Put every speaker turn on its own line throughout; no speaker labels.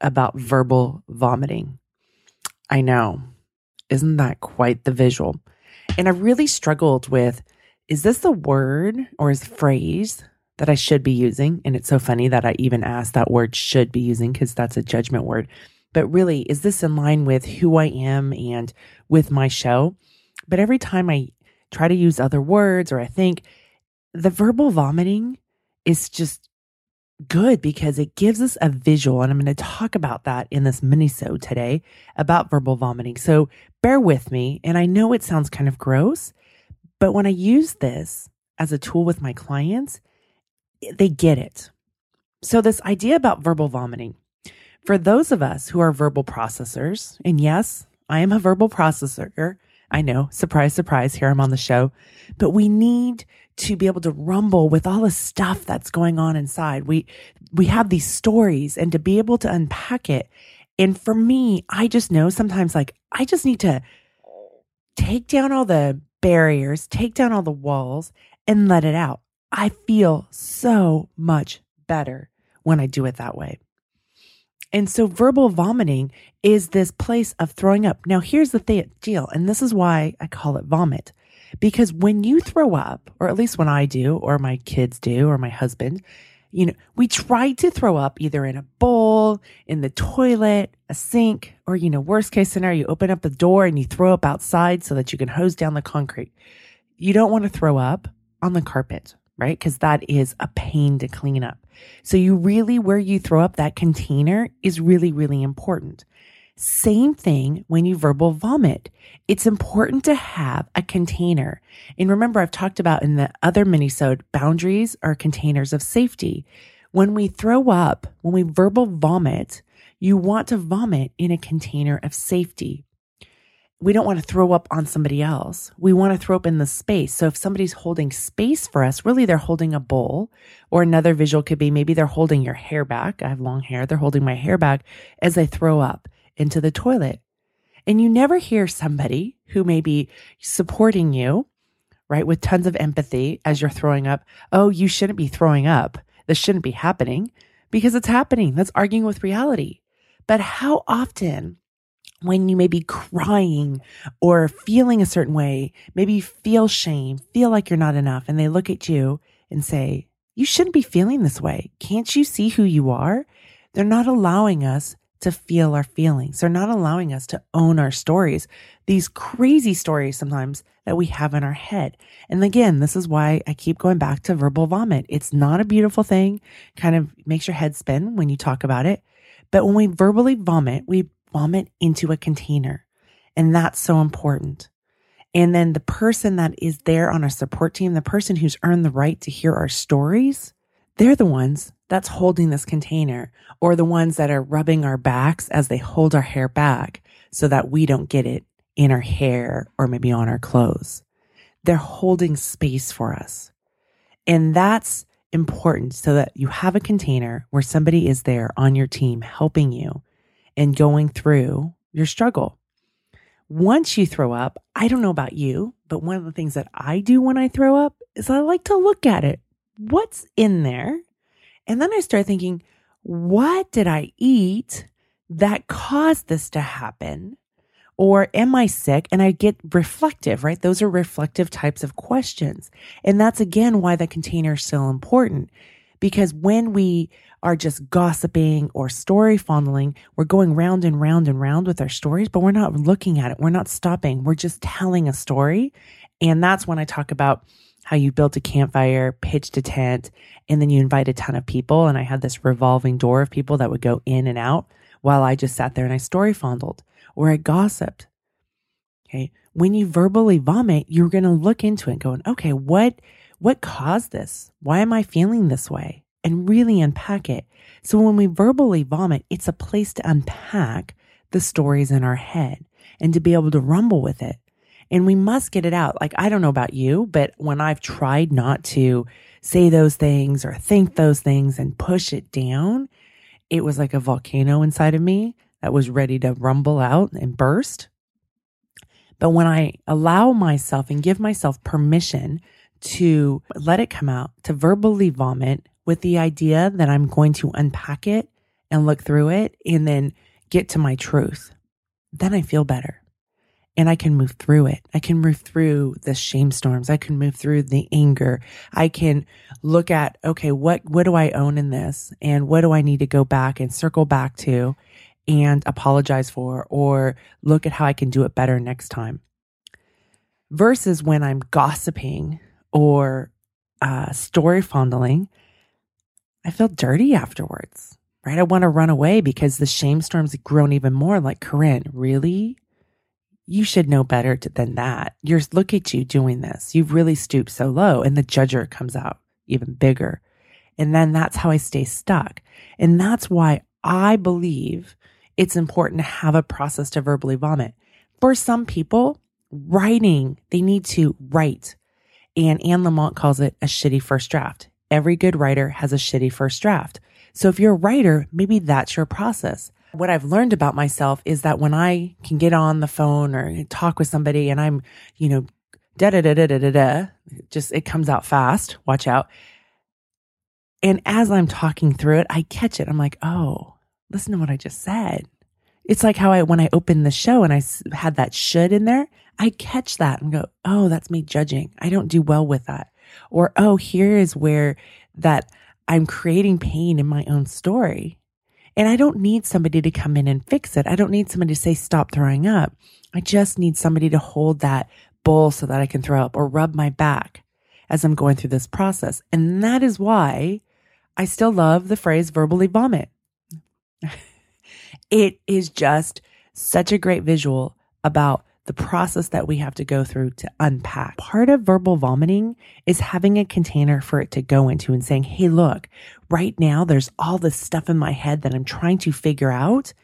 about verbal vomiting. I know, isn't that quite the visual? And I really struggled with is this the word or is the phrase that I should be using? And it's so funny that I even asked that word should be using because that's a judgment word. But really, is this in line with who I am and with my show? But every time I try to use other words or I think the verbal vomiting is just good because it gives us a visual. And I'm going to talk about that in this mini-sode today about verbal vomiting. So bear with me. And I know it sounds kind of gross, but when I use this as a tool with my clients, they get it. So this idea about verbal vomiting, for those of us who are verbal processors, and yes, I am a verbal processor. I know, surprise, surprise, here I'm on the show, but we need to be able to rumble with all the stuff that's going on inside. We, we have these stories and to be able to unpack it. And for me, I just know sometimes like I just need to take down all the barriers, take down all the walls and let it out. I feel so much better when I do it that way. And so verbal vomiting is this place of throwing up. Now, here's the th- deal, and this is why I call it vomit. Because when you throw up, or at least when I do, or my kids do, or my husband, you know, we try to throw up either in a bowl, in the toilet, a sink, or, you know, worst case scenario, you open up the door and you throw up outside so that you can hose down the concrete. You don't want to throw up on the carpet, right? Because that is a pain to clean up. So you really, where you throw up that container is really, really important. Same thing when you verbal vomit. It's important to have a container. And remember, I've talked about in the other minisode, boundaries are containers of safety. When we throw up, when we verbal vomit, you want to vomit in a container of safety. We don't want to throw up on somebody else. We want to throw up in the space. So if somebody's holding space for us, really they're holding a bowl or another visual could be maybe they're holding your hair back. I have long hair. They're holding my hair back as I throw up into the toilet. And you never hear somebody who may be supporting you, right, with tons of empathy as you're throwing up. Oh, you shouldn't be throwing up. This shouldn't be happening because it's happening. That's arguing with reality. But how often when you may be crying or feeling a certain way, maybe you feel shame, feel like you're not enough, and they look at you and say, You shouldn't be feeling this way. Can't you see who you are? They're not allowing us to feel our feelings. They're not allowing us to own our stories, these crazy stories sometimes that we have in our head. And again, this is why I keep going back to verbal vomit. It's not a beautiful thing, kind of makes your head spin when you talk about it. But when we verbally vomit, we vomit into a container. And that's so important. And then the person that is there on our support team, the person who's earned the right to hear our stories, they're the ones that's holding this container or the ones that are rubbing our backs as they hold our hair back so that we don't get it in our hair or maybe on our clothes. They're holding space for us. And that's important so that you have a container where somebody is there on your team helping you and going through your struggle. Once you throw up, I don't know about you, but one of the things that I do when I throw up is I like to look at it. What's in there? And then I start thinking, what did I eat that caused this to happen? Or am I sick? And I get reflective, right? Those are reflective types of questions. And that's again why the container is so important. Because when we are just gossiping or story fondling, we're going round and round and round with our stories, but we're not looking at it. We're not stopping. We're just telling a story. And that's when I talk about how you built a campfire, pitched a tent, and then you invite a ton of people. And I had this revolving door of people that would go in and out while I just sat there and I story fondled or I gossiped. Okay. When you verbally vomit, you're going to look into it going, okay, what, what caused this? Why am I feeling this way? and really unpack it. So when we verbally vomit, it's a place to unpack the stories in our head and to be able to rumble with it. And we must get it out. Like, I don't know about you, but when I've tried not to say those things or think those things and push it down, it was like a volcano inside of me that was ready to rumble out and burst. But when I allow myself and give myself permission to let it come out, to verbally vomit with the idea that I'm going to unpack it and look through it and then get to my truth, then I feel better and I can move through it. I can move through the shame storms. I can move through the anger. I can look at, okay, what, what do I own in this? And what do I need to go back and circle back to and apologize for or look at how I can do it better next time? Versus when I'm gossiping or uh, story fondling, I feel dirty afterwards, right? I want to run away because the shame storms grown even more. Like, Koren, really? You should know better to, than that. You're look at you doing this. You've really stooped so low, and the judger comes out even bigger. And then that's how I stay stuck. And that's why I believe it's important to have a process to verbally vomit. For some people, writing, they need to write and Anne Lamott calls it a shitty first draft. Every good writer has a shitty first draft. So if you're a writer, maybe that's your process. What I've learned about myself is that when I can get on the phone or talk with somebody and I'm, you know, da da da da da da da, just it comes out fast. Watch out. And as I'm talking through it, I catch it. I'm like, oh, listen to what I just said. It's like how I, when I opened the show and I had that should in there, I catch that and go, oh, that's me judging. I don't do well with that. Or, oh, here is where that I'm creating pain in my own story. And I don't need somebody to come in and fix it. I don't need somebody to say, stop throwing up. I just need somebody to hold that bowl so that I can throw up or rub my back as I'm going through this process. And that is why I still love the phrase verbally vomit. It is just such a great visual about the process that we have to go through to unpack. Part of verbal vomiting is having a container for it to go into and saying, Hey, look, right now there's all this stuff in my head that I'm trying to figure out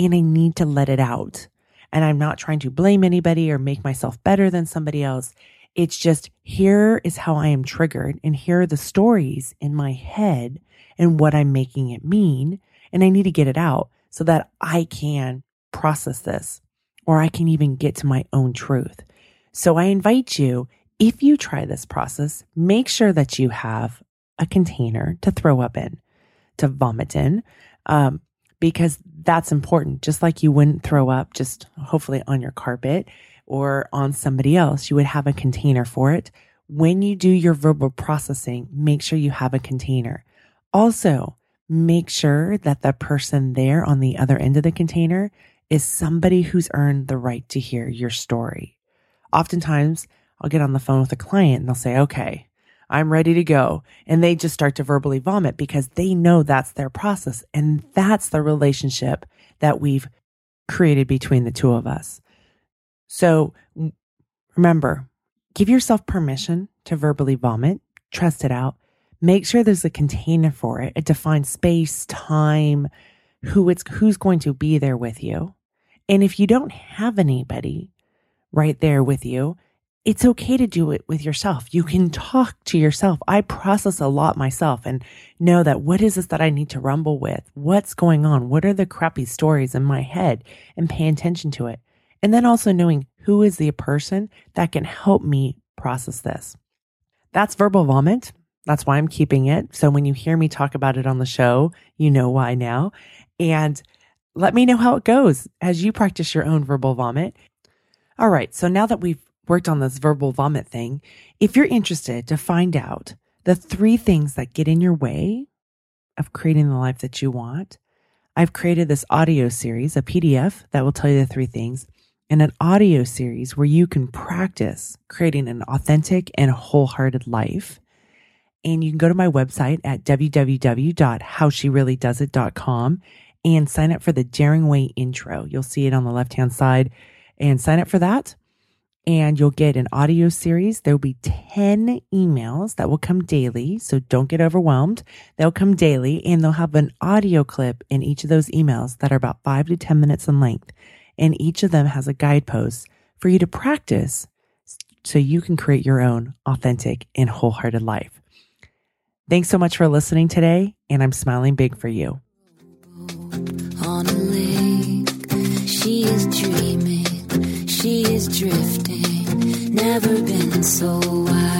and I need to let it out. And I'm not trying to blame anybody or make myself better than somebody else. It's just here is how I am triggered and here are the stories in my head and what I'm making it mean. And I need to get it out so that I can process this or I can even get to my own truth. So I invite you, if you try this process, make sure that you have a container to throw up in, to vomit in, um, because that's important. Just like you wouldn't throw up just hopefully on your carpet or on somebody else, you would have a container for it. When you do your verbal processing, make sure you have a container. Also, make sure that the person there on the other end of the container is somebody who's earned the right to hear your story. Oftentimes, I'll get on the phone with a client and they'll say, okay, I'm ready to go. And they just start to verbally vomit because they know that's their process. And that's the relationship that we've created between the two of us. So remember, give yourself permission to verbally vomit, trust it out, make sure there's a container for it, a defined space, time, who it's who's going to be there with you. And if you don't have anybody right there with you, it's okay to do it with yourself. You can talk to yourself. I process a lot myself and know that what is this that I need to rumble with? What's going on? What are the crappy stories in my head and pay attention to it. And then also knowing who is the person that can help me process this. That's verbal vomit. That's why I'm keeping it. So when you hear me talk about it on the show, you know why now. And let me know how it goes as you practice your own verbal vomit. All right. So now that we've worked on this verbal vomit thing, if you're interested to find out the three things that get in your way of creating the life that you want, I've created this audio series, a PDF that will tell you the three things, and an audio series where you can practice creating an authentic and wholehearted life. And you can go to my website at www.howshereallydoesit.com and sign up for the Daring Way intro. You'll see it on the left hand side and sign up for that. and you'll get an audio series. There will be 10 emails that will come daily. So don't get overwhelmed. They'll come daily and they'll have an audio clip in each of those emails that are about five to 10 minutes in length. And each of them has a guidepost for you to practice so you can create your own authentic and wholehearted life. Thanks so much for listening today. And I'm smiling big for you
on a lake. She is dreaming, she is drifting, never been so wild.